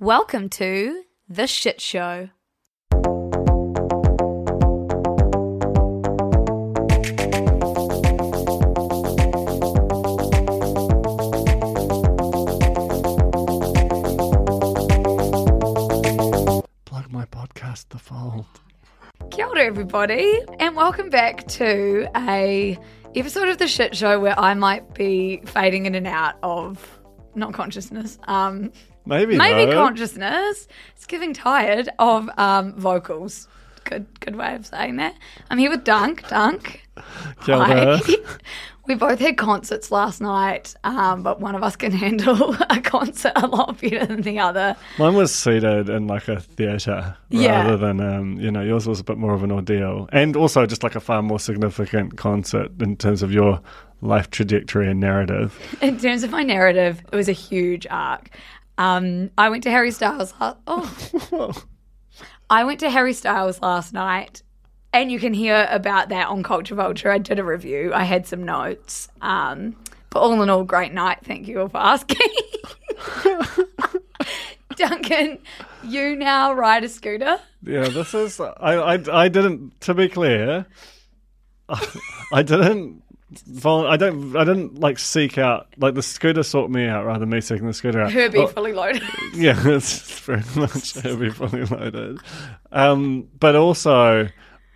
Welcome to The Shit Show. Plug my podcast, The Fold. Kia ora, everybody, and welcome back to a episode of The Shit Show where I might be fading in and out of not consciousness, um, Maybe maybe no. consciousness. It's giving tired of um, vocals. Good, good way of saying that. I'm here with Dunc. Dunc. Hi. We both had concerts last night, um, but one of us can handle a concert a lot better than the other. Mine was seated in like a theatre Yeah. rather than, um, you know, yours was a bit more of an ordeal. And also just like a far more significant concert in terms of your life trajectory and narrative. In terms of my narrative, it was a huge arc. Um, I went to Harry Styles. la- Oh, I went to Harry Styles last night, and you can hear about that on Culture Vulture. I did a review. I had some notes. Um, but all in all, great night. Thank you all for asking. Duncan, you now ride a scooter. Yeah, this is. I, I, I didn't. To be clear, I didn't. Vol- I don't. I didn't like seek out like the scooter sought me out rather than me seeking the scooter out. Herbie Oh, fully loaded. yeah, it's very much heavy, fully loaded. Um, but also,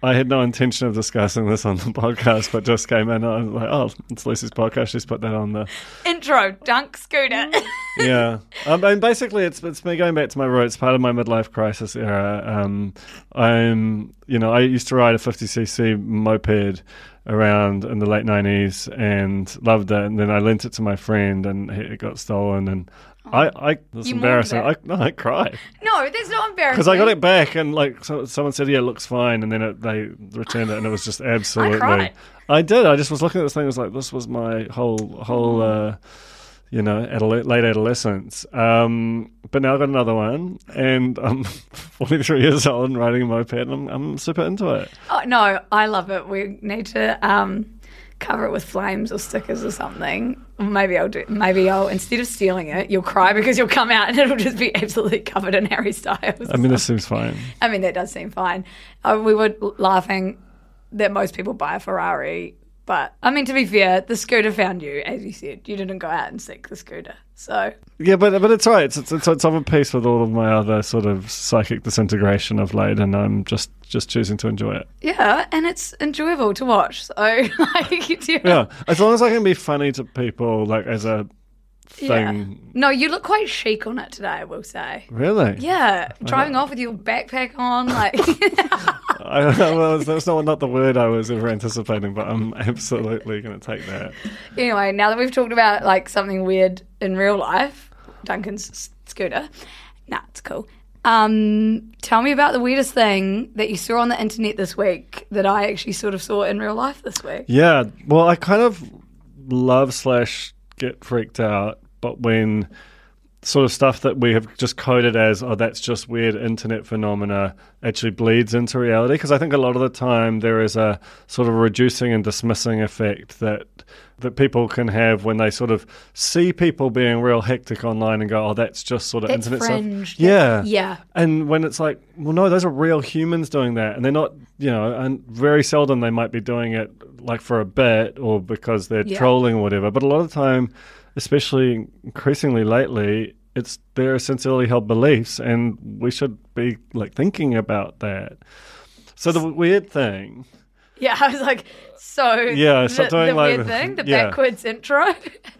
I had no intention of discussing this on the podcast, but just came in and I was like, oh, it's Lucy's podcast. She's put that on the Intro, dunk scooter. yeah. Um, and basically, it's it's me going back to my roots, part of my midlife crisis era. Um, I'm, you know, I used to ride a 50cc moped around in the late 90s and loved it. And then I lent it to my friend and it got stolen. And I, I, You mourned embarrassing. I, no, I cried no, that's not embarrassing. because I got it back and like so, someone said, yeah, it looks fine. And then it, they returned it and it was just absolutely. cried. I did. I just was looking at this thing. I was like, this was my whole whole. Uh, you know, adole- late adolescence. Um, but now I've got another one, and I'm 43 years old and riding a moped, and I'm, I'm super into it. Oh, no, I love it. We need to um, cover it with flames or stickers or something. Maybe I'll do. Maybe I'll instead of stealing it, you'll cry because you'll come out and it'll just be absolutely covered in Harry Styles. I mean, this seems fine. I mean, that does seem fine. Uh, we were laughing that most people buy a Ferrari, but I mean, to be fair, the scooter found you, as you said. You didn't go out and seek the scooter, so Yeah, but but it's right. It's it's, it's, it's of a piece with all of my other sort of psychic disintegration of late, and I'm just just choosing to enjoy it. yeah, and it's enjoyable to watch. So like, you Yeah, as long as I can be funny to people, like as a Yeah. No, you look quite chic on it today. I will say. Really? Yeah, driving off with your backpack on, like I, well, that's not not the word I was ever anticipating, but I'm absolutely going to take that. anyway. Now that we've talked about like something weird in real life, Duncan's scooter. Nah, it's cool. Um, tell me about the weirdest thing that you saw on the internet this week that I actually sort of saw in real life this week. Yeah, well, I kind of love slash get freaked out, but when sort of stuff that we have just coded as oh that's just weird internet phenomena actually bleeds into reality because I think a lot of the time there is a sort of reducing and dismissing effect that that people can have when they sort of see people being real hectic online and go oh that's just sort of That's internet fringe. stuff yeah Yeah. and when it's like, well, no, those are real humans doing that, and they're not, you know, and very seldom they might be doing it like for a bit or because they're Yeah. trolling or whatever. But a lot of the time, especially increasingly lately, it's their sincerely held beliefs, and we should be like thinking about that. So the weird thing, Yeah, I was like, so Yeah, the, doing the like- weird thing, the yeah. backwards intro.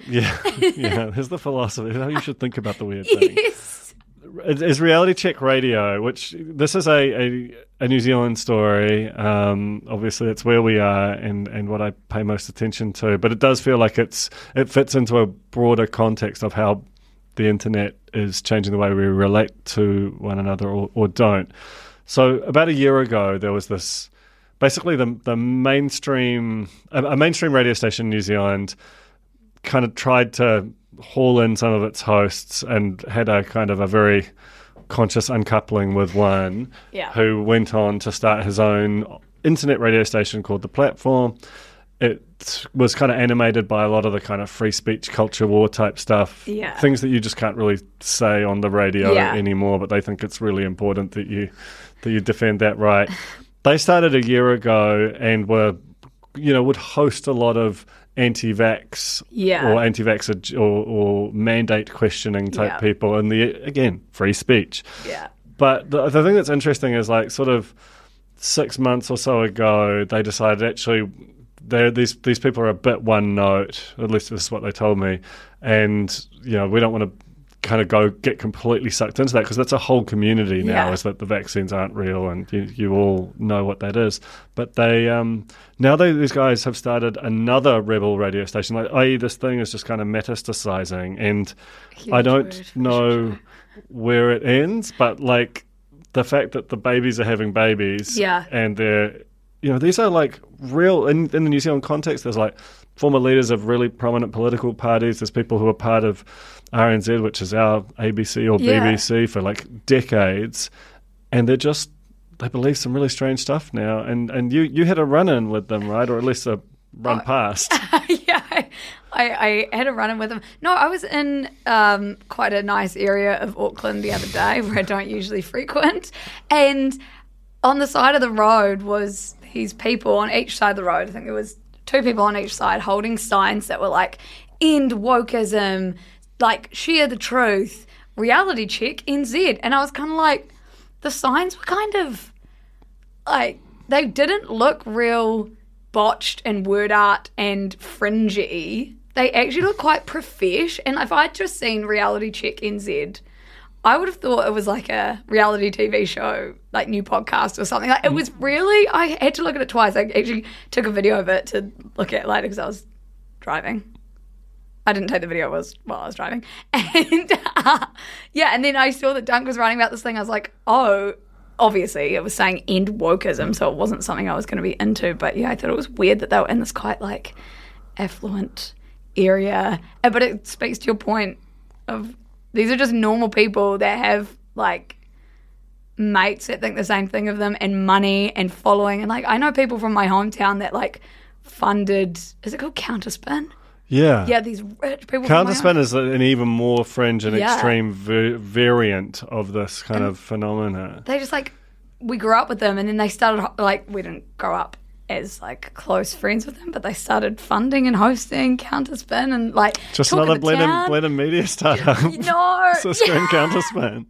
yeah, yeah, here's the philosophy how you should think about the weird thing. yes. It's Reality Check Radio, which this is a, a, a New Zealand story. Um, obviously, it's where we are and, and what I pay most attention to. But it does feel like it's it fits into a broader context of how the internet is changing the way we relate to one another or, or don't. So about a year ago, there was this basically the the mainstream a, a mainstream radio station in New Zealand kind of tried to haul in some of its hosts and had a kind of a very conscious uncoupling with one Yeah. who went on to start his own internet radio station called The Platform. It was kind of animated by a lot of the kind of free speech culture war type stuff. Yeah. Things that you just can't really say on the radio Yeah. anymore, but they think it's really important that you that you defend that right. they started a year ago and were you know, would host a lot of anti-vax Yeah. or anti-vax or, or mandate questioning type Yeah. people, and the again free speech. Yeah. But the, the thing that's interesting is like sort of six months or so ago, they decided actually these these people are a bit one note. At least this is what they told me, and you know we don't want to kind of go get completely sucked into that because that's a whole community now Yeah. is that the vaccines aren't real and you, you all know what that is but they um now they, these guys have started another rebel radio station like i.e this thing is just kind of metastasizing and i don't word know where it ends but like the fact that the babies are having babies Yeah. and they're you know these are like real in, in the new zealand context there's like former leaders of really prominent political parties there's people who are part of rnz which is our abc or Yeah. bbc for like decades and they're just they believe some really strange stuff now and and you you had a run in with them right or at least a run Oh. past yeah, I, I, I had a run in with them. No, I was in um, quite a nice area of Auckland the other day where I don't usually frequent. And on the side of the road was these people on each side of the road. I think there was two people on each side holding signs that were like, end wokeism, like share the truth, reality check, NZ. And I was kind of like, the signs were kind of like they didn't look real botched and word art and fringy. They actually look quite profesh. And if I'd just seen Reality Check NZ, I would have thought it was like a reality TV show, like new podcast or something. Like it was really. I had to look at it twice. I actually took a video of it to look at later because I was driving. I didn't take the video was while I was driving, and uh, yeah, and then I saw that Dunc was writing about this thing. I was like, oh, obviously it was saying end wokeism, so it wasn't something I was going to be into. But yeah, I thought it was weird that they were in this quite like affluent area, Uh, but it speaks to your point of these are just normal people that have like mates that think the same thing of them and money and following and like I know people from my hometown that like funded is it called Counterspin? yeah Yeah, these rich people. Counterspin is an even more fringe and Yeah. extreme va- variant of this kind of phenomena. they just like we grew up with them and then they started like we didn't grow up as like close friends with them but they started funding and hosting counterspin and like Just another to blend and, blend and media startup. no Cisco and Counterspin.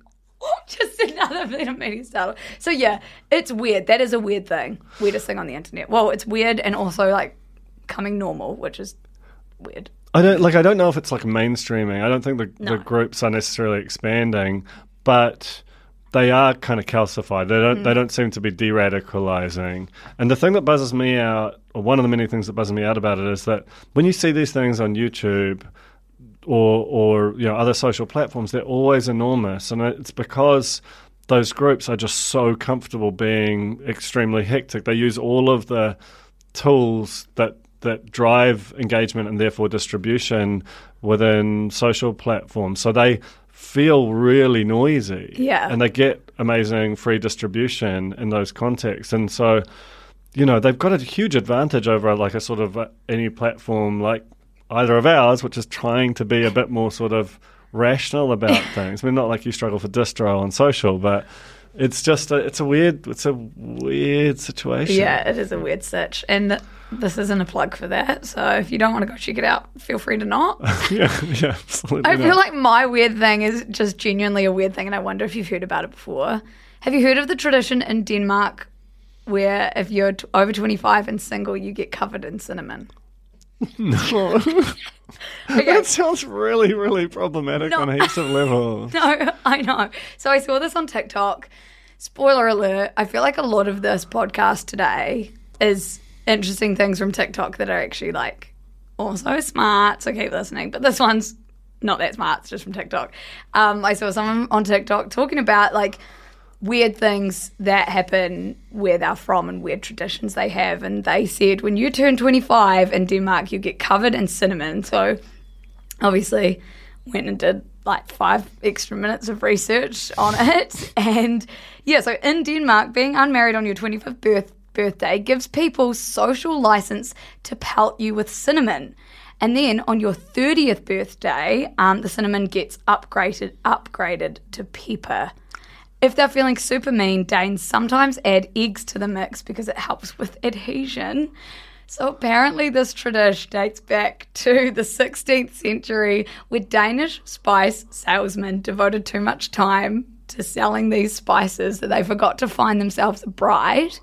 just another of media startup so yeah it's weird that is a weird thing weirdest thing on the internet well it's weird and also like coming normal which is weird I don't like. I don't know if it's like mainstreaming. I don't think the, No. the groups are necessarily expanding, but they are kind of calcified. They don't. Mm. They don't seem to be de-radicalizing. And the thing that buzzes me out, or one of the many things that buzzes me out about it, is that when you see these things on YouTube or or you know other social platforms, they're always enormous, and it's because those groups are just so comfortable being extremely hectic. They use all of the tools that that drive engagement and therefore distribution within social platforms. So they feel really noisy. Yeah. And they get amazing free distribution in those contexts. And so, you know, they've got a huge advantage over like a sort of uh, any platform like either of ours, which is trying to be a bit more sort of rational about things. I mean, not like you struggle for distro on social, but it's just a, it's a weird it's a weird situation. yeah it is a weird search, and th- this isn't a plug for that so if you don't want to go check it out feel free to not yeah, yeah, absolutely. I not. feel like my weird thing is just genuinely a weird thing, and I wonder if you've heard about it before. Have you heard of the tradition in Denmark where if you're t- over 25 and single, you get covered in cinnamon? Okay. that sounds really, really problematic No. on heaps of levels. No, I know. So I saw this on TikTok. Spoiler alert, I feel like a lot of this podcast today is interesting things from TikTok that are actually like also smart, so keep listening. But this one's not that smart. It's just from TikTok. Um, I saw someone on TikTok talking about like weird things that happen where they're from and weird traditions they have. And they said when you turn 25 in Denmark, you get covered in cinnamon. So obviously went and did like five extra minutes of research on it. And yeah, so in Denmark, being unmarried on your 25th birth, birthday gives people social license to pelt you with cinnamon. And then on your 30th birthday, um, the cinnamon gets upgraded upgraded to pepper. If they're feeling super mean, Danes sometimes add eggs to the mix because it helps with adhesion. So apparently, this tradition dates back to the 16th century, where Danish spice salesmen devoted too much time to selling these spices that they forgot to find themselves a bride.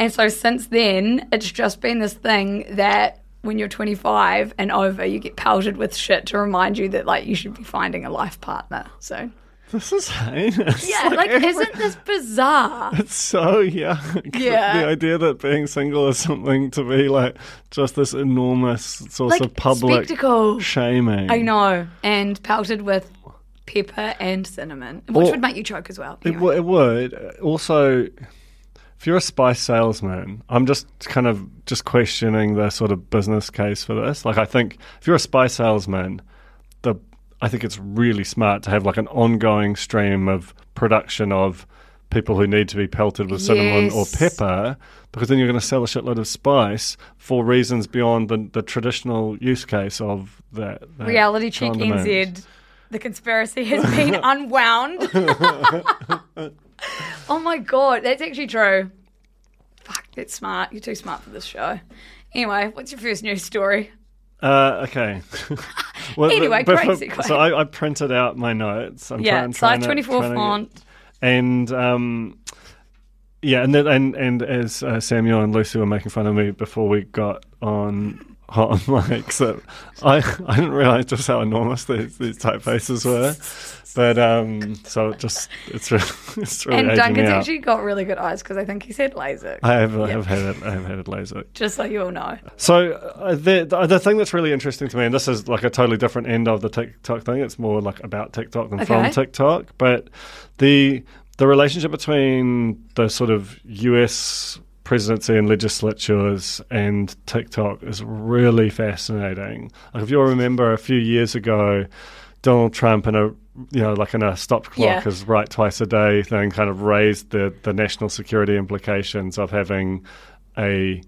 And so since then, it's just been this thing that when you're 25 and over, you get pelted with shit to remind you that like you should be finding a life partner. So This is heinous. yeah, like isn't this bizarre? It's so yuck. Yeah. The idea that being single is something to be like just this enormous source Like of public spectacle. shaming. I know, and pelted with pepper and cinnamon, which Or- would make you choke as well. It, Anyway. w- it would. Also, if you're a spice salesman, I'm just kind of just questioning the sort of business case for this. Like, I think if you're a spice salesman, I think it's really smart to have like an ongoing stream of production of people who need to be pelted with cinnamon or pepper because then you're going to sell a shitload of spice for reasons beyond the, the traditional use case of that. that Reality check. NZ. The conspiracy has been unwound. oh my god, that's actually true. Fuck, that's smart. You're too smart for this show. Anyway, what's your first news story? Uh, okay. Well, Anyway, but- So I, I printed out my notes. I'm Yeah, trying, trying to- 24 trying to get- font. and um, yeah, and then, and and as uh, Samuel and Lucy were making fun of me before we got on hot on mics, that I I didn't realize just how enormous these, these typefaces were. But um, so it just it's really it's really And Duncan's actually got really good eyes because I think he's had LASIK. I have, I have had it. I have had it laser. just so you all know. So uh, the, the the thing that's really interesting to me, and this is like a totally different end of the TikTok thing. It's more like about TikTok than from TikTok. But the the relationship between the sort of US presidency and legislatures and TikTok is really fascinating. Like if you'll remember a few years ago, Donald Trump in a you know like in a stopped clock Yeah. is right twice a day thing kind of raised the the national security implications of having a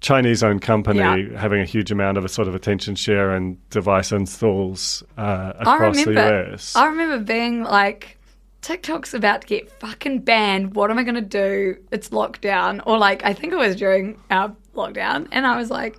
Chinese owned company Yeah. having a huge amount of a sort of attention share and device installs uh, across the. US. I remember being like, TikTok's about to get fucking banned. What am I going to do? It's lockdown. Or like, I think it was during our lockdown. And I was like,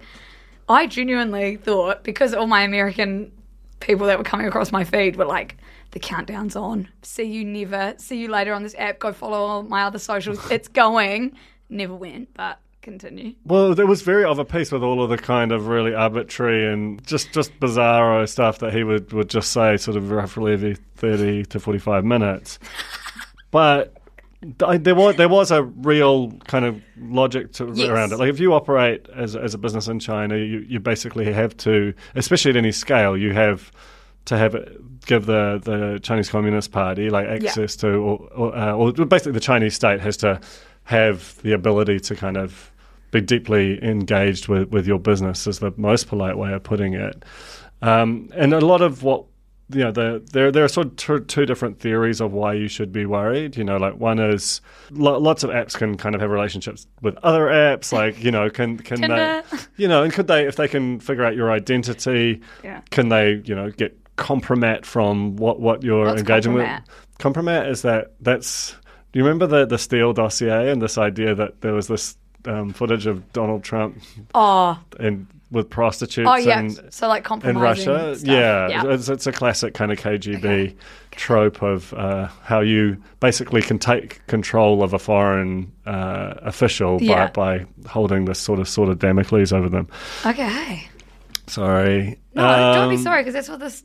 I genuinely thought because all my American people that were coming across my feed were like, the countdown's on. See you never. See you later on this app. Go follow all my other socials. It's going. Never went, but continue. Well, there was very of a piece with all of the kind of really arbitrary and just just bizarro stuff that he would, would just say, sort of roughly every thirty to forty five minutes. But there was there was a real kind of logic to Yes. around it. Like if you operate as as a business in China, you you basically have to, especially at any scale, you have to have give the, the Chinese Communist Party like access to, or, or, uh, or basically the Chinese state has to have the ability to kind of be deeply engaged with, with your business is the most polite way of putting it. Um, and a lot of what you know, the, there there are sort of two, two different theories of why you should be worried. You know, like one is lo- lots of apps can kind of have relationships with other apps. Like you know, can can Tinder. they, you know, and could they if they can figure out your identity, Yeah. can they you know get compromat from what what you're What's engaging compromat? with? Compromat is that that's. Do you remember the the Steele dossier and this idea that there was this um, footage of Donald Trump Oh, and with prostitutes oh yeah. and so like in compromising Russia. stuff. Yeah, It's, it's a classic kind of KGB trope of uh, how you basically can take control of a foreign uh, official Yeah. by, by holding this sort of sword of Damocles over them. Okay. Sorry. No, don't be Um, sorry because that's what this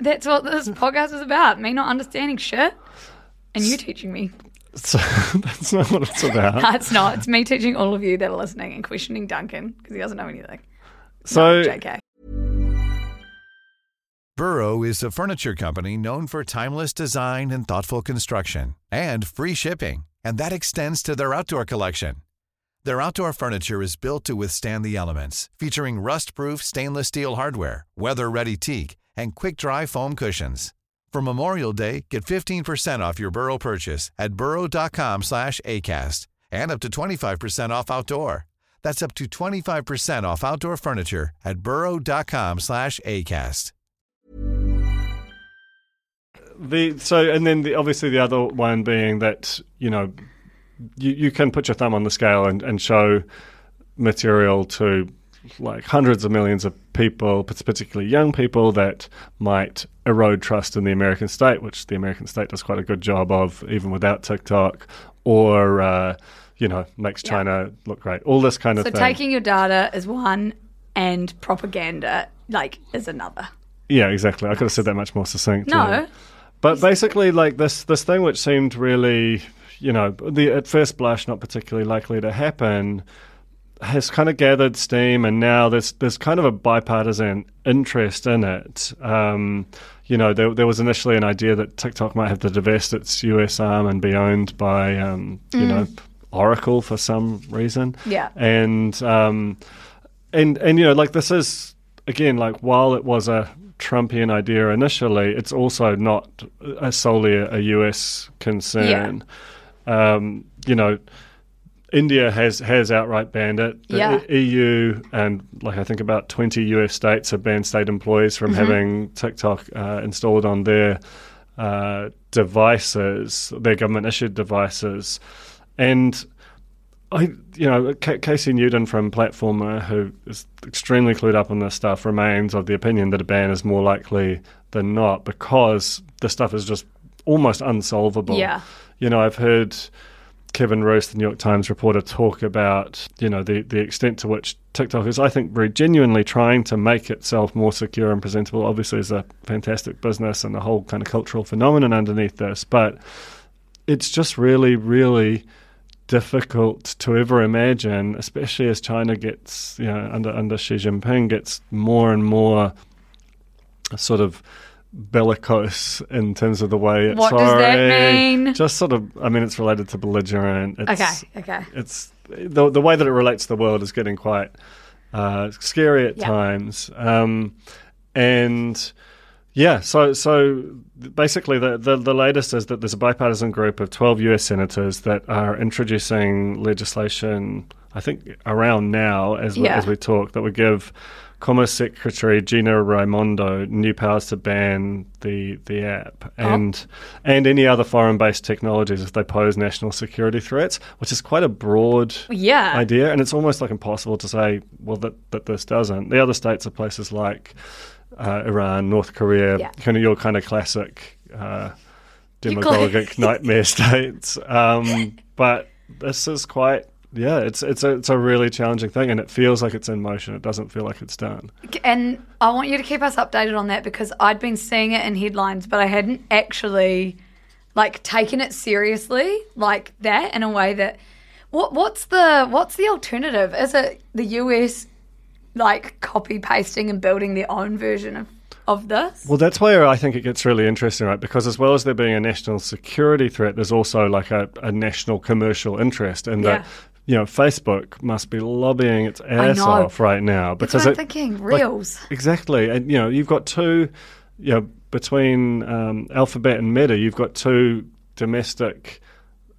that's what this podcast is about. Me not understanding shit and you teaching me. So, that's not what it's about. No, it's not. It's me teaching all of you that are listening and questioning Duncan because he doesn't know anything. so JK. Burrow is a furniture company known for timeless design and thoughtful construction and free shipping, and that extends to their outdoor collection. Their outdoor furniture is built to withstand the elements, featuring rust-proof stainless steel hardware, weather-ready teak, and quick-dry foam cushions. For Memorial Day, get 15% off your Burrow purchase at burrow.com slash ACAST and up to 25% off outdoor. That's up to 25% off outdoor furniture at burrow.com slash ACAST. The so and then the, obviously the other one being that you know you, you can put your thumb on the scale and, and show material to like hundreds of millions of people, particularly young people, that might erode trust in the American state, which the American state does quite a good job of, even without TikTok, or uh, you know makes Yeah. China look great. All this kind of So thing. taking your data is one, and propaganda like is another. yeah, exactly. I could have said that much more succinctly. No, But basically, like this this thing which seemed really, you know, the at first blush not particularly likely to happen, has kind of gathered steam, and now there's there's kind of a bipartisan interest in it. Um, you know, there, there was initially an idea that TikTok might have to divest its US arm and be owned by, um, you know, Oracle for some reason. Yeah. and um, and and you know, like this is again, like while it was a Trumpian idea initially, it's also not a solely a, a US concern. Um, you know, India has has outright banned it. The Yeah. EU and like I think about twenty US states have banned state employees from Mm-hmm. having TikTok uh, installed on their uh, devices, their government issued devices, and. I, you know, Ca Casey Newton from Platformer, who is extremely clued up on this stuff, remains of the opinion that a ban is more likely than not because the stuff is just almost unsolvable. Yeah. You know, I've heard Kevin Roose, the New York Times reporter, talk about you know the the extent to which TikTok is, I think, very genuinely trying to make itself more secure and presentable. Obviously, it's a fantastic business and a whole kind of cultural phenomenon underneath this, but it's just really, really difficult to ever imagine, especially as China gets, you know, under under Xi Jinping gets more and more sort of bellicose in terms of the way it's What does that mean? Just sort of, I mean, it's related to belligerent. It's, okay, okay. It's the the way that it relates to the world is getting quite uh, scary at Yeah. times, um, and yeah. So so basically, the, the the latest is that there's a bipartisan group of 12 U.S. senators that are introducing legislation. I think around now, as we, Yeah. as we talk, that would give Commerce Secretary Gina Raimondo new powers to ban the the app and and any other foreign-based technologies if they pose national security threats, which is quite a broad Yeah. idea, and it's almost like impossible to say well that that this doesn't. The other states are places like uh, Iran, North Korea, Yeah. kind of your kind of classic uh, demagogic nightmare states. Um, but this is quite. Yeah, it's it's a it's a really challenging thing, and it feels like it's in motion. It doesn't feel like it's done. And I want you to keep us updated on that because I'd been seeing it in headlines, but I hadn't actually like taken it seriously like that in a way that what what's the what's the alternative? Is it the US like copy pasting and building their own version of of this? Well, that's where I think it gets really interesting, right? Because as well as there being a national security threat, there's also like a, a national commercial interest, and Yeah. that you know Facebook must be lobbying its ass off right now because I'm thinking. like, Reels. exactly, and you know you've got two, you know, between um, Alphabet and Meta, you've got two domestic,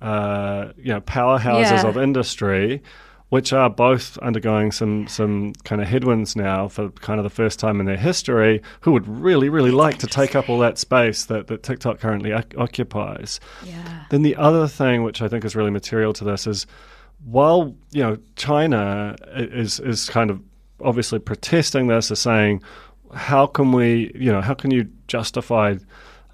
uh, you know, powerhouses Yeah. of industry. Which are both undergoing some some kind of headwinds now for kind of the first time in their history. Who would really really like to take up all that space that, that TikTok currently oc- occupies? yeah. Then the other thing, which I think is really material to this, is while you know China is is kind of obviously protesting this, is saying, how can we, you know, how can you justify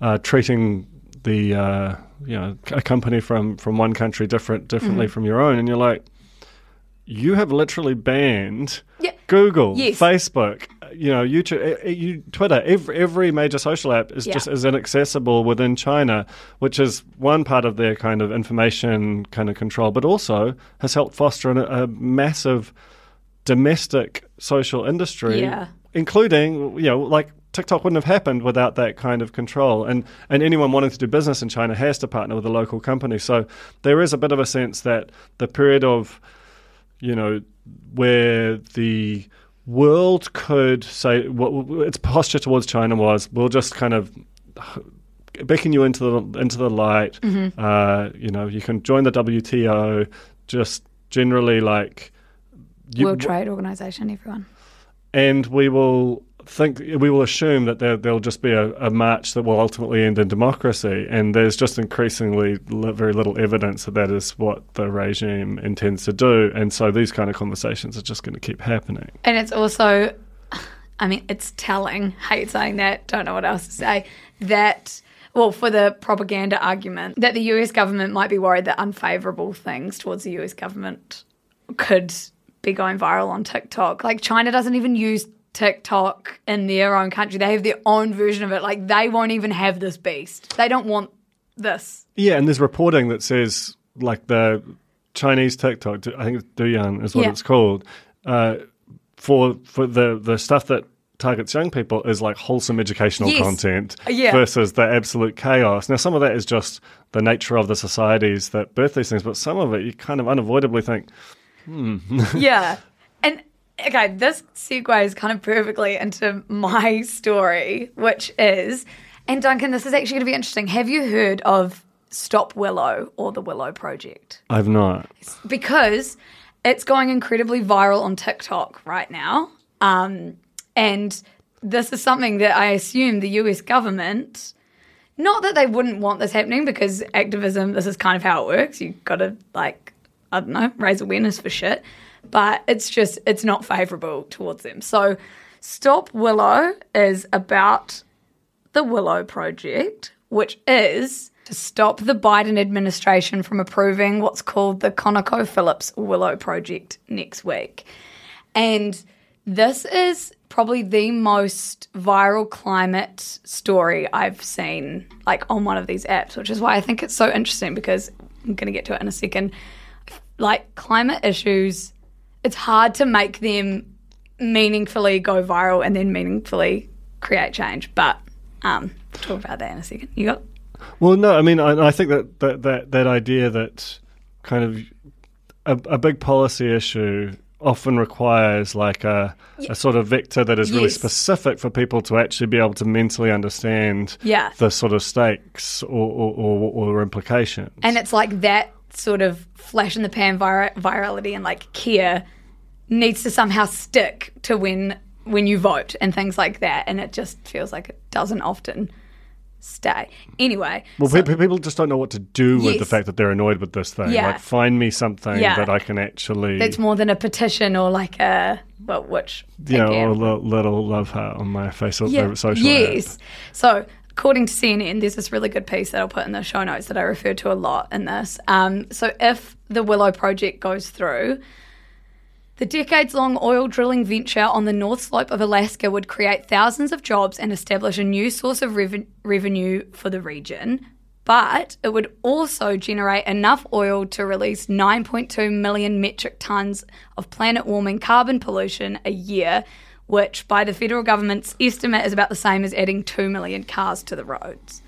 uh, treating the uh, you know a company from from one country different differently Mm-hmm. from your own? And you're like, you have literally banned Yeah. Google, Yes. Facebook, you know, YouTube, uh, uh, you, Twitter, every, every major social app is Yeah. just is inaccessible within China, which is one part of their kind of information kind of control, but also has helped foster an, a massive domestic social industry, Yeah. including you know like TikTok wouldn't have happened without that kind of control. And and anyone wanting to do business in China has to partner with a local company. So there is a bit of a sense that the period of, you know, where the world could say what its posture towards China was, we'll just kind of beckon you into the into the light. Mm-hmm. Uh, you know, you can join the WTO. Just generally like you- World Trade Organization, everyone. and we will think we will assume that there there'll just be a, a march that will ultimately end in democracy, and there's just increasingly li- very little evidence that that is what the regime intends to do, and so these kind of conversations are just going to keep happening. And it's also, I mean, it's telling, hate saying that, don't know what else to say, that, well, for the propaganda argument, that the US government might be worried that unfavorable things towards the US government could be going viral on TikTok. Like, China doesn't even use TikTok in their own country, they have their own version of it. Like, they won't even have this beast. They don't want this. Yeah, and there's reporting that says like the Chinese TikTok, I think it's Douyin is what Yeah. it's called, uh, for for the the stuff that targets young people is like wholesome educational Yes. content Yeah. versus the absolute chaos. Now, some of that is just the nature of the societies that birth these things, but some of it you kind of unavoidably think, yeah. Okay, this segues kind of perfectly into my story, which is, and Duncan, this is actually going to be interesting. Have you heard of Stop Willow or the Willow Project? I've not. Because it's going incredibly viral on TikTok right now. Um, and this is something that I assume the US government, not that they wouldn't want this happening because activism, this is kind of how it works. You've got to, like, I don't know, raise awareness for shit. But it's just, it's not favorable towards them. So Stop Willow is about the Willow Project, which is to stop the Biden administration from approving what's called the ConocoPhillips Willow Project next week. And this is probably the most viral climate story I've seen, like on one of these apps, which is why I think it's so interesting because I'm going to get to it in a second. Like climate issues, it's hard to make them meaningfully go viral and then meaningfully create change. But um, we'll talk about that in a second. You got Well, no, I mean, I, I think that, that, that, that idea that kind of a, a big policy issue often requires like a, a sort of vector that is really Yes. specific for people to actually be able to mentally understand Yeah. the sort of stakes or, or, or, or implications. and it's like that sort of flash in the pan vir- virality and like care needs to somehow stick to when when you vote and things like that and it just feels like it doesn't often stay anyway well, so- pe- pe- people just don't know what to do with the fact that they're annoyed with this thing. Yeah. Like, find me something Yeah. that I can actually, it's more than a petition or like a well which you know, a little, little love heart on my Facebook Yeah. favorite social app. Yes. So, according to CNN, there's this really good piece that I'll put in the show notes that I refer to a lot in this. Um, so, if the Willow Project goes through, the decades long oil drilling venture on the North Slope of Alaska would create thousands of jobs and establish a new source of reven- revenue for the region. But it would also generate enough oil to release 9.2 million metric tons of planet warming carbon pollution a year, which by the federal government's estimate is about the same as adding 2 million cars to the roads.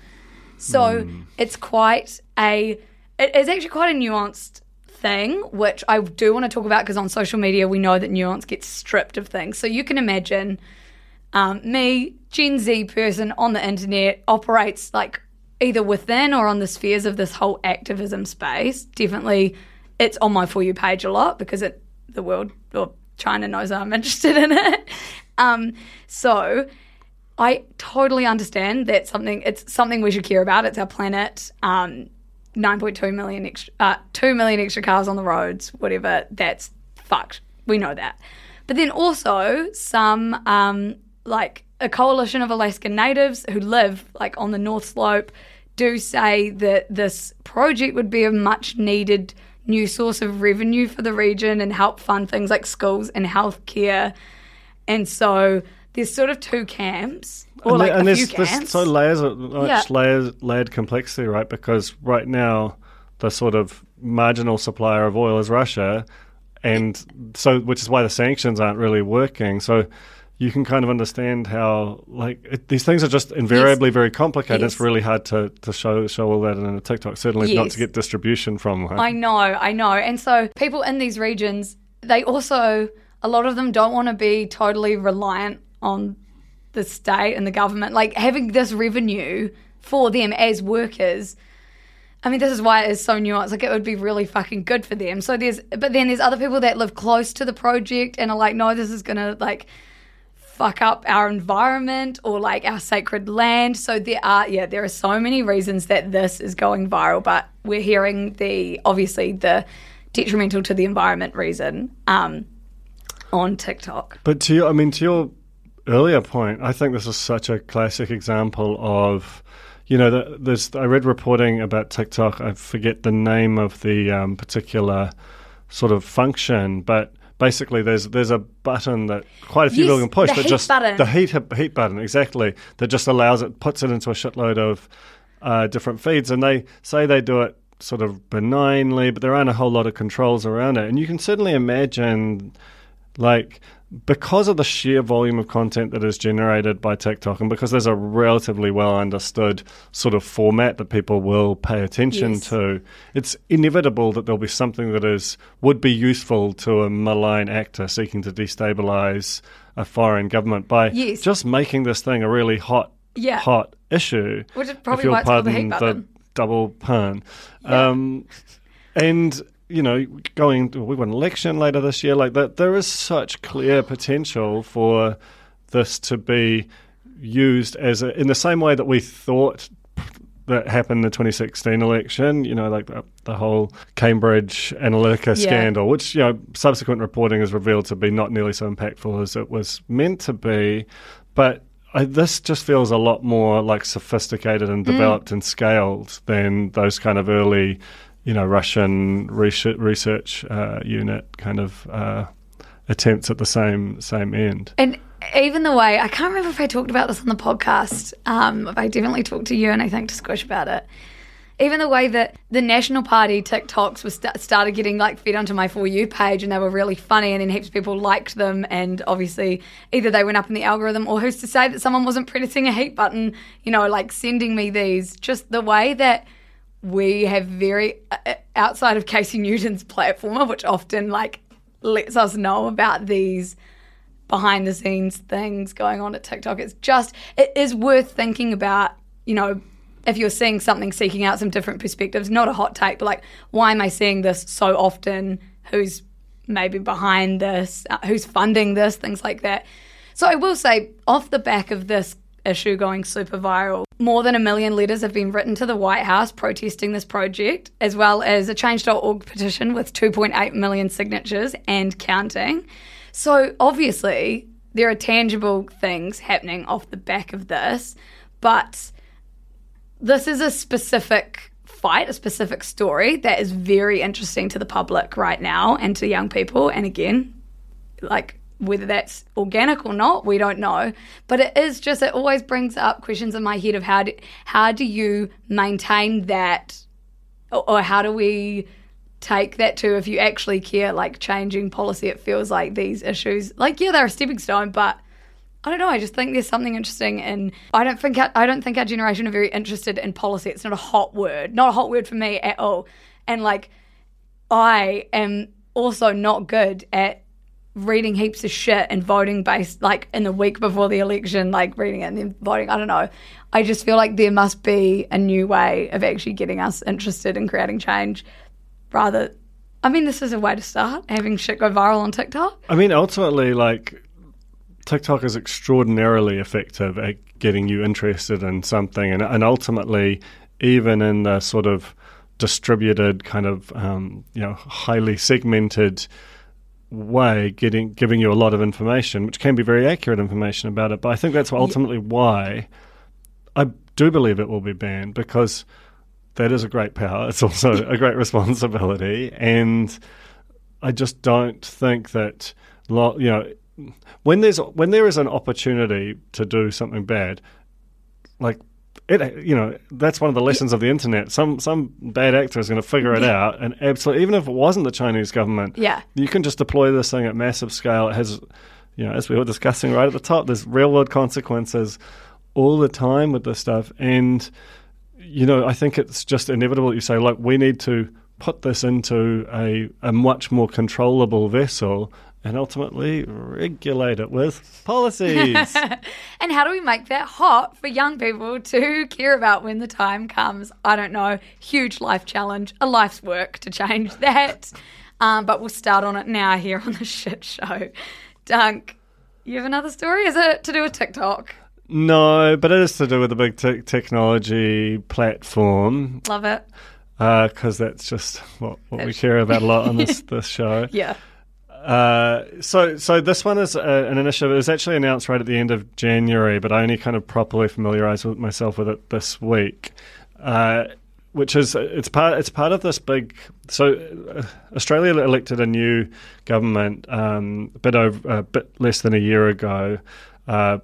So hmm. it's quite a, it is actually quite a nuanced thing, which I do want to talk about because on social media we know that nuance gets stripped of things. So you can imagine um, me, Gen Z person on the internet, operates like either within or on the spheres of this whole activism space. Definitely, it's on my for you page a lot because it the world or China knows I'm interested in it. Um, so I totally understand that something it's something we should care about. It's our planet. Um, 9.2 million extra, uh, 2 million extra cars on the roads, whatever. That's fucked. We know that. But then also some um, like a coalition of Alaskan natives who live like on the North Slope do say that this project would be a much needed new source of revenue for the region and help fund things like schools and healthcare. And so there's sort of two camps, or and, like and a few there's, there's camps. so layers of Yeah. layers, layered complexity, right? Because right now the sort of marginal supplier of oil is Russia, and so which is why the sanctions aren't really working. So you can kind of understand how like it, these things are just invariably very complicated. Yes. It's really hard to, to show show all that in a TikTok. Certainly not to get distribution from. One. I know, I know. And so people in these regions, they also, a lot of them don't want to be totally reliant on the state and the government. Like having this revenue for them as workers. I mean, this is why it is so nuanced. Like, it would be really fucking good for them. So there's, but then there's other people that live close to the project and are like, no, this is gonna like fuck up our environment or like our sacred land. So there are, yeah, there are so many reasons that this is going viral. But we're hearing the obviously the detrimental to the environment reason um, on TikTok. But to your, I mean, to your earlier point, I think this is such a classic example of, you know, the, there's. I read reporting about TikTok. I forget the name of the um, particular sort of function, but basically, there's there's a button that quite a few Yes, people can push the that just button. the heat heat button exactly that just allows it puts it into a shitload of uh, different feeds, and they say they do it sort of benignly, but there aren't a whole lot of controls around it, and you can certainly imagine like because of the sheer volume of content that is generated by TikTok, and because there's a relatively well understood sort of format that people will pay attention Yes. to, it's inevitable that there'll be something that is would be useful to a malign actor seeking to destabilize a foreign government by Yes. just making this thing a really hot, Yeah. hot issue. Which is if you'll it's the button. double pun. Um, and you know, going we want an election later this year, like that, there is such clear potential for this to be used as a, in the same way that we thought that happened in the 2016 election. You know, like the, the whole Cambridge Analytica Yeah. scandal, which you know subsequent reporting has revealed to be not nearly so impactful as it was meant to be, but. I, this just feels a lot more like sophisticated and mm. developed and scaled than those kind of early, you know, Russian research, uh, unit kind of uh, attempts at the same same end. And even the way I can't remember if I talked about this on the podcast, um, I definitely talked to you and I think to Squish about it. Even the way that the National Party TikToks was st- started getting like fed onto my for you page and they were really funny and then heaps of people liked them and obviously either they went up in the algorithm or who's to say that someone wasn't pressing a hate button, you know, like sending me these. Just the way that we have very uh, outside of Casey Newton's platform, which often like lets us know about these behind the scenes things going on at TikTok. It's just it is worth thinking about, you know, if you're seeing something seeking out some different perspectives, not a hot take, but like why am I seeing this so often? Who's maybe behind this? Uh, who's funding this? Things like that. So I will say off the back of this issue going super viral, more than a million letters have been written to the White House protesting this project, as well as a change.org petition with 2.8 million signatures and counting. So obviously, there are tangible things happening off the back of this, but this is a specific fight, a specific story that is very interesting to the public right now and to young people. And again, like whether that's organic or not, we don't know. But it is just it always brings up questions in my head of how do, how do you maintain that, or, how do we take that to if you actually care, like changing policy. It feels like these issues, like yeah, they're a stepping stone, but I don't know. I just think there's something interesting, and I don't think I don't think our generation are very interested in policy. It's not a hot word, not a hot word for me at all. And like, I am also not good at reading heaps of shit and voting based like in the week before the election, like reading it and then voting. I don't know. I just feel like there must be a new way of actually getting us interested in creating change, rather. I mean, this is a way to start having shit go viral on TikTok. I mean, ultimately, like TikTok is extraordinarily effective at getting you interested in something, and, and ultimately, even in the sort of distributed, kind of um, you know, highly segmented way, getting giving you a lot of information, which can be very accurate information about it. But I think that's ultimately why I do believe it will be banned because that is a great power. It's also a great responsibility, and I just don't think that you know when there's when there is an opportunity to do something bad, like it, you know, that's one of the lessons of the internet. Some some bad actor is going to figure it out, and absolutely, even if it wasn't the Chinese government, Yeah. you can just deploy this thing at massive scale. It has, you know, as we were discussing right at the top, there's real world consequences all the time with this stuff. And, you know, I think it's just inevitable you say, look, we need to put this into a, a much more controllable vessel and ultimately regulate it with policies. and how do we make that hot for young people to care about when the time comes? I don't know. Huge life challenge, a life's work to change that. Um, but we'll start on it now here on the shit show. Dunc, you have another story? Is it to do with TikTok? no, but it is to do with the big te- technology platform Love it. because that's just what, what we care about a lot on this, this show. Yeah. Uh, so, so this one is uh an initiative. It was actually announced right at the end of January, but I only kind of properly familiarised with myself with it this week. Uh, which is it's part it's part of this big. So, uh, Australia elected a new government um, a bit over a bit less than a year ago. Uh,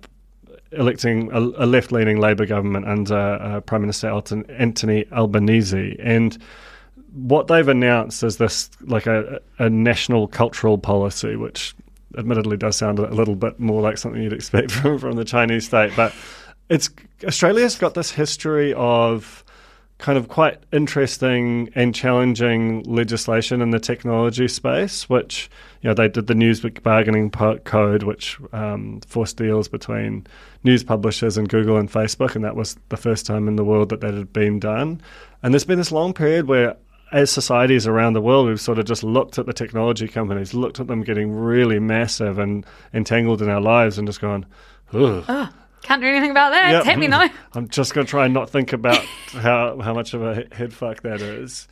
electing a, a left-leaning Labor government under Prime Minister Anthony Albanese, and what they've announced is this like a, a national cultural policy, which admittedly does sound a little bit more like something you'd expect from, from the Chinese state. But it's Australia's got this history of kind of quite interesting and challenging legislation in the technology space, which you know they did the news bargaining code, which um, forced deals between news publishers and Google and Facebook, and that was the first time in the world that that had been done. And there's been this long period where as societies around the world, we've sort of just looked at the technology companies, looked at them getting really massive and entangled in our lives, and just gone, ugh. Can't do anything about that. Yep. Let me know. I'm just going to try and not think about how, how much of a he- head fuck that is.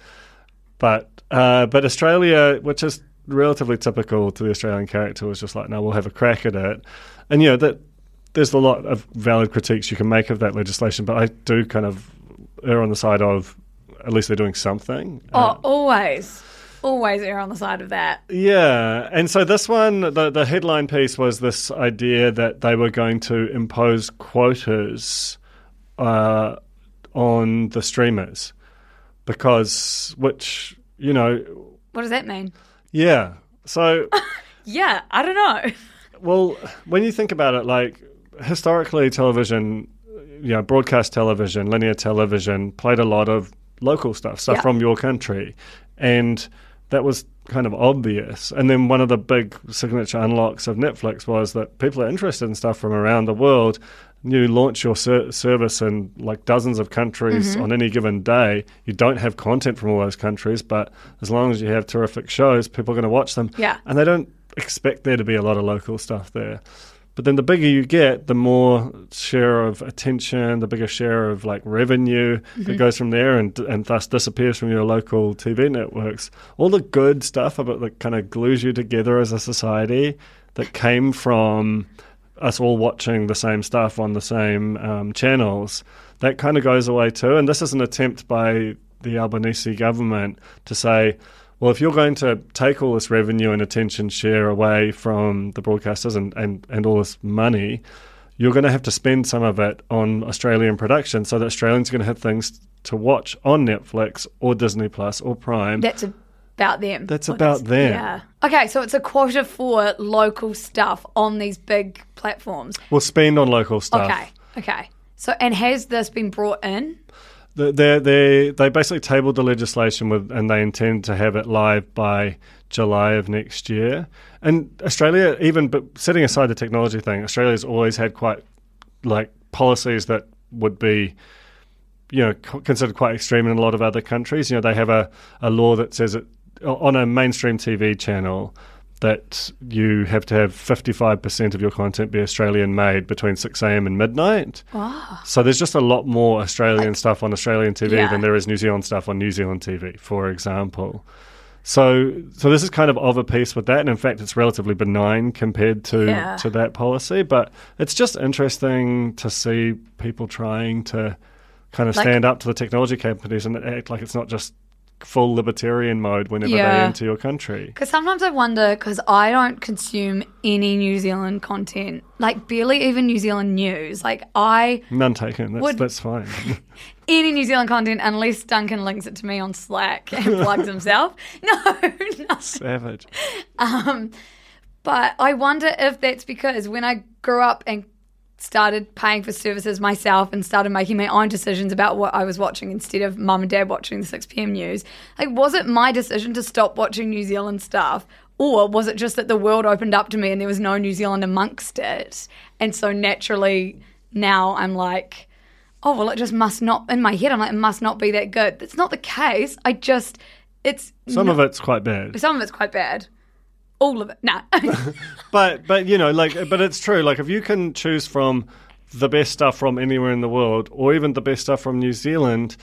But uh, but Australia, which is relatively typical to the Australian character, was just like, no, we'll have a crack at it. And you know that there's a lot of valid critiques you can make of that legislation, but I do kind of err on the side of at least they're doing something. Uh, Oh, always. Always err on the side of that. Yeah, and so this one, the the headline piece was this idea that they were going to impose quotas uh, on the streamers because, which you know, What does that mean? yeah. So, Yeah, I don't know. well, when you think about it, like historically, television, you know, broadcast television, linear television played a lot of local stuff, stuff Yeah. from your country, and that was kind of obvious. And then one of the big signature unlocks of Netflix was that people are interested in stuff from around the world. You launch your ser- service in like dozens of countries Mm-hmm. on any given day. You don't have content from all those countries, but as long as you have terrific shows, people are going to watch them. Yeah. And they don't expect there to be a lot of local stuff there. But then the bigger you get, the more share of attention, the bigger share of like revenue that goes from there and and thus disappears from your local TV networks. All the good stuff about that kind of glues you together as a society that came from us all watching the same stuff on the same um, channels, that kind of goes away too. And this is an attempt by the Albanese government to say, well, if you're going to take all this revenue and attention share away from the broadcasters and, and, and all this money, you're going to have to spend some of it on Australian production so that Australians are going to have things to watch on Netflix or Disney Plus or Prime. That's about them. That's about them. Yeah. Okay, so it's a quota for local stuff on these big platforms. we'll spend on local stuff. Okay. Okay. So, and has this been brought in? They they they basically tabled the legislation with, and they intend to have it live by July of next year. And Australia, even but setting aside the technology thing, Australia's always had quite like policies that would be, you know, considered quite extreme in a lot of other countries. You know, they have a, a law that says it on a mainstream TV channel that you have to have 55% of your content be Australian made between 6 a.m. and midnight. Ah. So there's just a lot more Australian stuff on Australian TV Yeah. than there is New Zealand stuff on New Zealand TV, for example. So, so this is kind of of a piece with that, and in fact, it's relatively benign compared to Yeah. to that policy. But it's just interesting to see people trying to kind of Like- stand up to the technology companies and act like it's not just full libertarian mode whenever they enter your country. Because sometimes I wonder, because I don't consume any New Zealand content, like barely even New Zealand news. Like, I, None taken. That's Would- that's fine. any New Zealand content, unless Duncan links it to me on Slack and plugs himself. No, no. Savage. Um, but I wonder if that's because when I grew up and started paying for services myself and started making my own decisions about what I was watching instead of mum and dad watching the 6 p.m. news, like, was it my decision to stop watching New Zealand stuff? Or was it just that the world opened up to me and there was no New Zealand amongst it? And so naturally, now I'm like, oh, well, it just must not, in my head, I'm like, it must not be that good. That's not the case. I just, it's, Some of it's quite bad. some of it's quite bad. All of it. Nah. But but you know, like but it's true. Like if you can choose from the best stuff from anywhere in the world, or even the best stuff from New Zealand,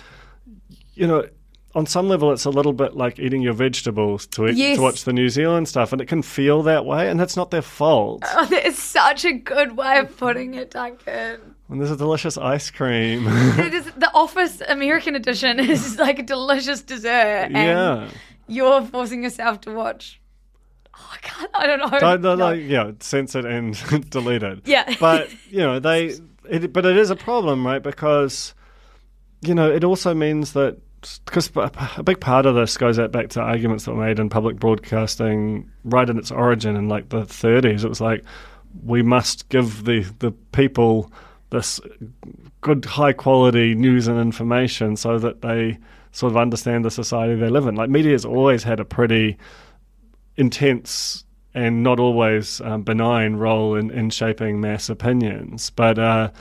you know, on some level, it's a little bit like eating your vegetables to eat, Yes. to watch the New Zealand stuff, and it can feel that way, and that's not their fault. oh, that is such a good way of putting it, Duncan. And there's a delicious ice cream. It is, the Office American edition is like a delicious dessert. And yeah. You're forcing yourself to watch. Oh, I can't. I don't know. Don't, No. like, yeah, censored and deleted. It. Yeah. But, you know, they, it, but it is a problem, right? Because, you know, it also means that, because a big part of this goes back to arguments that were made in public broadcasting right in its origin in like the 30s. It was like, we must give the, the people this good, high quality news and information so that they sort of understand the society they live in. Like, media's always had a pretty, intense and not always um, benign role in, in shaping mass opinions. But uh,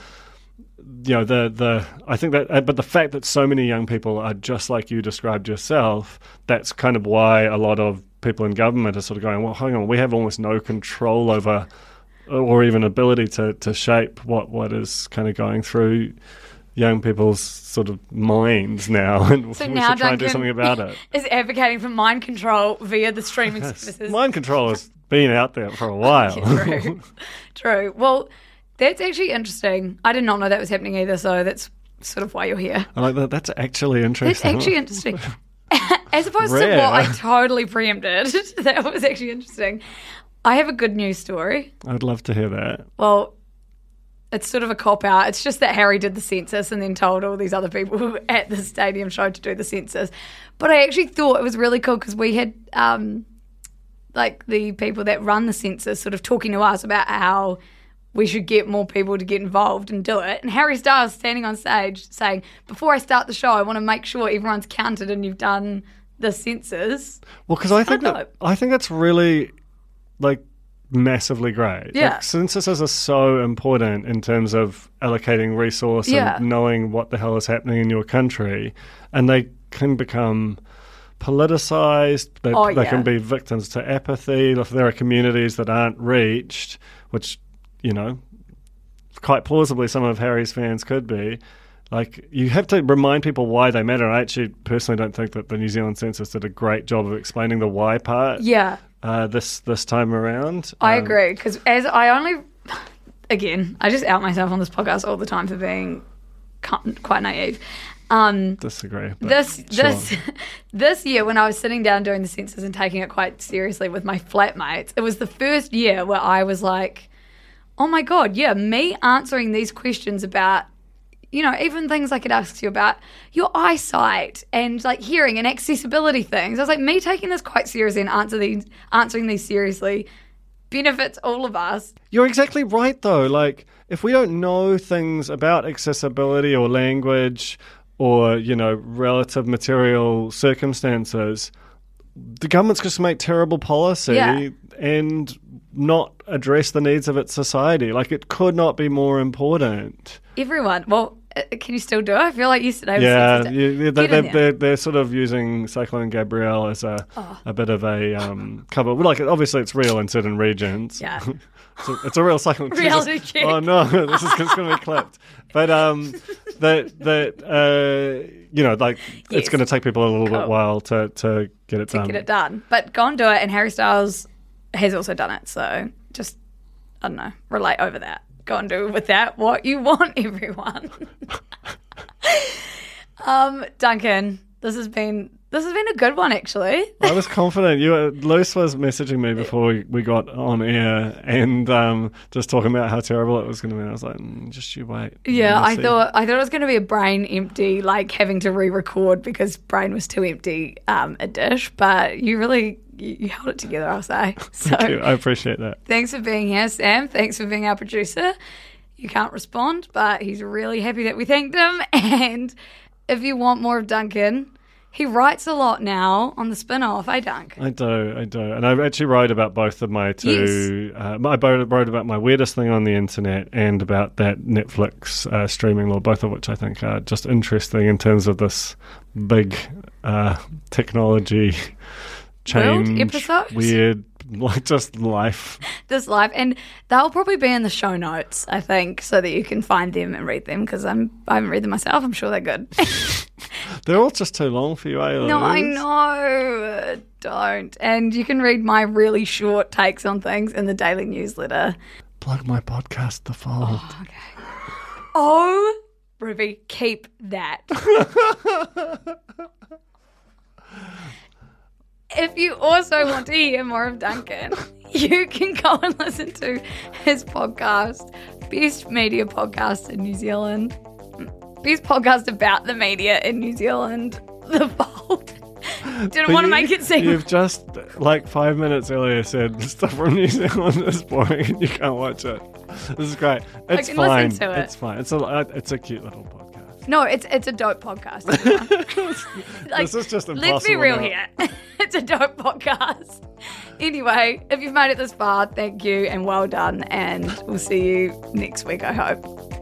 you know the the I think that uh, but the fact that so many young people are just like you described yourself, that's kind of why a lot of people in government are sort of going, well, hang on, we have almost no control over or even ability to, to shape what, what is kind of going through young people's sort of minds now, and So we now should try and do something about it. is advocating for mind control via the streaming services. Mind control has been out there for a while. True. True. Well, that's actually interesting. I did not know that was happening either, so that's sort of why you're here. I like that. That's actually interesting. That's actually interesting. As opposed Rare. to what I totally preempted. that was actually interesting. I have a good news story. I'd love to hear that. Well, it's sort of a cop out. It's just that Harry did the census and then told all these other people at the stadium show to do the census. But I actually thought it was really cool because we had um, like the people that run the census sort of talking to us about how we should get more people to get involved and do it. And Harry Styles standing on stage saying, "Before I start the show, I want to make sure everyone's counted and you've done the census." Well, because I think know. that, I think that's really like massively great. Yeah. Like, censuses are so important in terms of allocating resource Yeah. and knowing what the hell is happening in your country, and they can become politicized. They, Oh, they yeah. can be victims to apathy. If there are communities that aren't reached, which you know, quite plausibly, some of Harry's fans could be. Like you have to remind people why they matter. I actually personally don't think that the New Zealand census did a great job of explaining the why part Yeah, uh, this this time around. I Um, agree because as I only, again, I just out myself on this podcast all the time for being quite naive. Um, Disagree. this sure. this this year when I was sitting down doing the census and taking it quite seriously with my flatmates, it was the first year where I was like, "Oh my god, yeah, me answering these questions about." You know, even things like it asks you about your eyesight and like hearing and accessibility things. I was like, me taking this quite seriously and answer these, answering these seriously benefits all of us. You're exactly right, though. Like, if we don't know things about accessibility or language or, you know, relative material circumstances, the government's just going to make terrible policy Yeah. and not address the needs of its society. Like, it could not be more important. Everyone, well, can you still do it? I feel like yesterday was Yeah, you, they, Get they, in there. they're, they're sort of using Cyclone Gabrielle as a, Oh. a bit of a um, cover. Well, like, obviously, it's real in certain regions. Yeah. So it's a real cyclone. Reality Jesus. check. Oh no, this is going to be clipped. But um, that that uh, you know, like Yes. it's going to take people a little bit while to to get it to done. get it done. But go and do it, and Harry Styles has also done it. So just, I don't know, relate over that. Go and do with that what you want, everyone. um, Duncan, this has been This has been a good one, actually. I was confident. You, were- Luce was messaging me before we, we got on air and um, just talking about how terrible it was going to be. I was like, mm, just you wait. Yeah, I see." thought I thought it was going to be a brain empty, like having to re-record because brain was too empty um, a dish. But you really you, you held it together, I'll say. So Thank you. I appreciate that. thanks for being here, Sam. Thanks for being our producer. You can't respond, but he's really happy that we thanked him. And if you want more of Duncan, he writes a lot now on the spin-off. I Dunc. I do, I do, and I've actually wrote about both of my two. Uh, I wrote, about my weirdest thing on the internet and about that Netflix uh, streaming law, both of which I think are just interesting in terms of this big uh, technology change, weird, like just life. this life, and they'll probably be in the show notes, I think, so that you can find them and read them because I'm I haven't read them myself. I'm sure they're good. They're all just too long for you, eh? no, I know, don't. And you can read my really short takes on things in the daily newsletter. Plug my podcast, The Fold. Oh, Ruby, keep that. if you also want to hear more of Duncan, you can go and listen to his podcast, Best Media Podcast in New Zealand. Best podcast about the media in New Zealand, The Fold. Didn't But want to you- make it seem You've just, like five minutes earlier, said stuff from New Zealand is boring and you can't watch it. This is great. It's can fine. listen to it. It's fine. It's a, uh, it's a cute little podcast. No, it's it's a dope podcast. Like, this is just impossible. Let's be real now. here. it's a dope podcast. Anyway, if you've made it this far, thank you and well done. And we'll see you next week, I hope.